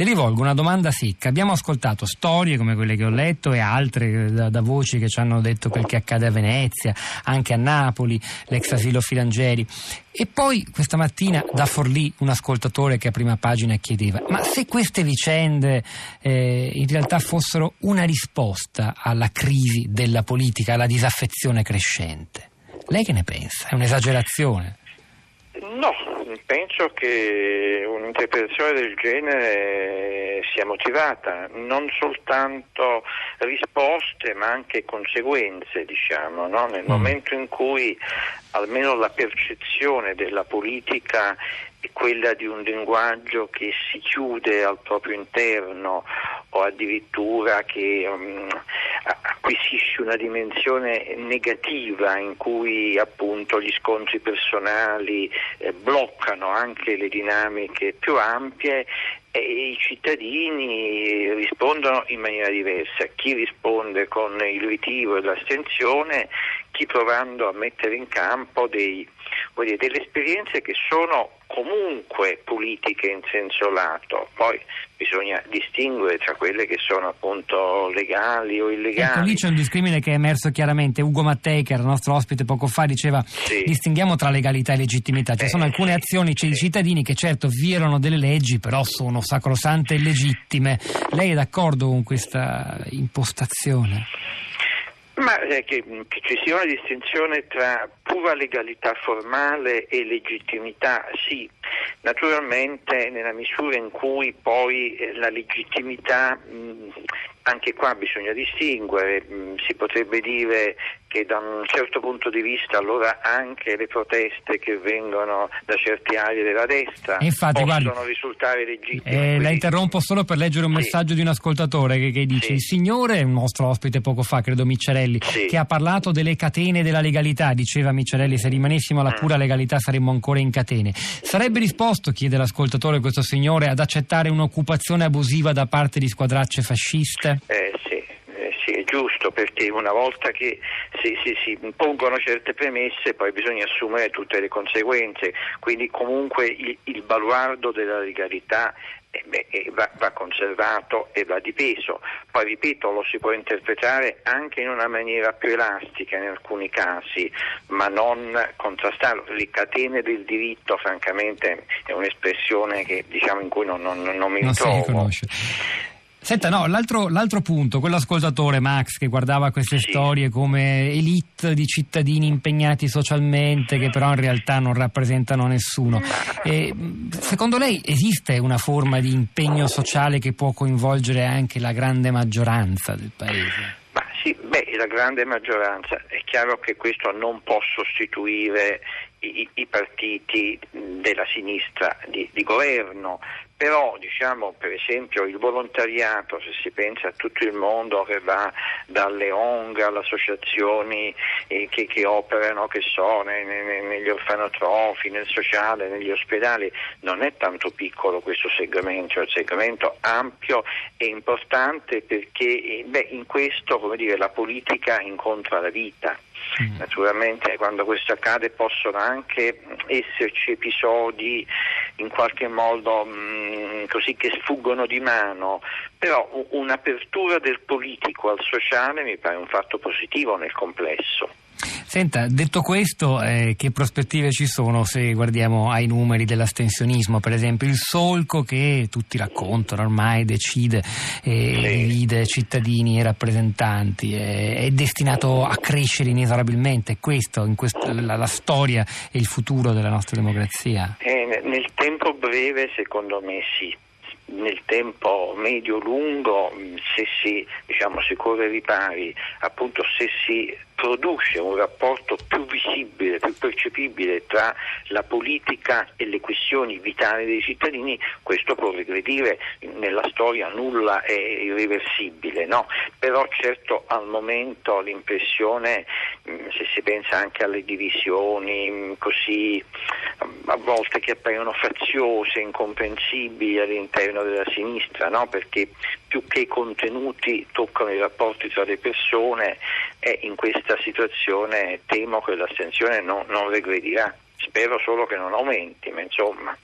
Le rivolgo una domanda secca. Abbiamo ascoltato storie come quelle che ho letto e altre da, da voci che ci hanno detto quel che accade a Venezia, anche a Napoli, l'ex asilo Filangeri. E poi questa mattina da Forlì un ascoltatore che a prima pagina chiedeva ma se queste vicende eh, in realtà fossero una risposta alla crisi della politica, alla disaffezione crescente, lei che ne pensa? È un'esagerazione? No, penso che un'interpretazione del genere sia motivata, non soltanto risposte ma anche conseguenze, diciamo, no? nel mm. momento in cui almeno la percezione della politica è quella di un linguaggio che si chiude al proprio interno o addirittura che um, acquisisce una dimensione negativa in cui appunto gli scontri personali eh, bloccano anche le dinamiche più ampie e i cittadini rispondono in maniera diversa, chi risponde con il ritiro e l'astensione, chi provando a mettere in campo dei, dire, delle esperienze che sono comunque politiche in senso lato, poi bisogna distinguere tra quelle che sono appunto legali o illegali. Ecco, lì c'è un discrimine che è emerso chiaramente. Ugo Mattei, che era nostro ospite poco fa, diceva sì. distinguiamo tra legalità e legittimità. Ci eh, sono alcune sì, azioni sì. cittadini che certo violano delle leggi, però sono sacrosante e legittime. Lei è d'accordo con questa impostazione? Ma eh, che, che, ci sia una distinzione tra pura legalità formale e legittimità, sì, naturalmente nella misura in cui poi eh, la legittimità mh, anche qua bisogna distinguere, mm, si potrebbe dire che da un certo punto di vista allora anche le proteste che vengono da certe aree della destra Infatti, possono guardi, risultare legittime. Eh, la interrompo solo per leggere un sì. messaggio di un ascoltatore che, che dice sì. il signore, un nostro ospite poco fa, credo Micciarelli, sì. che ha parlato delle catene della legalità, diceva Micciarelli se rimanessimo alla mm. pura legalità saremmo ancora in catene. Sarebbe risposto, chiede l'ascoltatore questo signore, ad accettare un'occupazione abusiva da parte di squadracce fasciste? Eh, giusto perché una volta che si, si, si, impongono certe premesse poi bisogna assumere tutte le conseguenze, quindi comunque il, il baluardo della legalità eh beh, eh, va, va, conservato e va difeso. Poi ripeto, lo si può interpretare anche in una maniera più elastica in alcuni casi, ma non contrastarlo. Le catene del diritto, francamente, è un'espressione che, diciamo, in cui non, non, non mi non ritrovo. Senta, no, l'altro, l'altro, punto, quell'ascoltatore Max che guardava queste sì. storie come elite di cittadini impegnati socialmente che però in realtà non rappresentano nessuno. E, secondo lei esiste una forma di impegno sociale che può coinvolgere anche la grande maggioranza del Paese? Ma sì, beh, la grande maggioranza. È chiaro che questo non può sostituire i, i partiti della sinistra di, di governo, però diciamo per esempio il volontariato, se si pensa a tutto il mondo che va dalle ONG alle associazioni eh, che, che, operano che so, ne, ne, negli orfanotrofi, nel sociale, negli ospedali, non è tanto piccolo questo segmento, è un segmento ampio e importante perché eh, beh, in questo dire, la politica incontra la vita. Mm. Naturalmente quando questo accade possono anche esserci episodi in qualche modo mh, mm, così che sfuggono di mano, però un'apertura del politico al sociale mi pare un fatto positivo nel complesso. Senta, detto questo, eh, che prospettive ci sono se guardiamo ai numeri dell'astensionismo? Per esempio, il solco che tutti raccontano ormai decide e eh, divide cittadini e rappresentanti è, è, destinato a crescere inesorabilmente. Questo, in questo, la, la, storia e il futuro della nostra democrazia? Eh, nel tempo breve, secondo me, sì nel tempo medio-lungo se si, diciamo, si corre ripari, appunto se si produce un rapporto più visibile, più percepibile tra la politica e le questioni vitali dei cittadini, questo può regredire nella storia nulla è irreversibile, no? però certo al momento l'impressione, se si pensa anche alle divisioni così a volte che appaiono faziose, incomprensibili all'interno della sinistra, no? perché più che i contenuti toccano i rapporti tra le persone e in questa situazione temo che l'astensione non, non regredirà. Spero solo che non aumenti, ma insomma.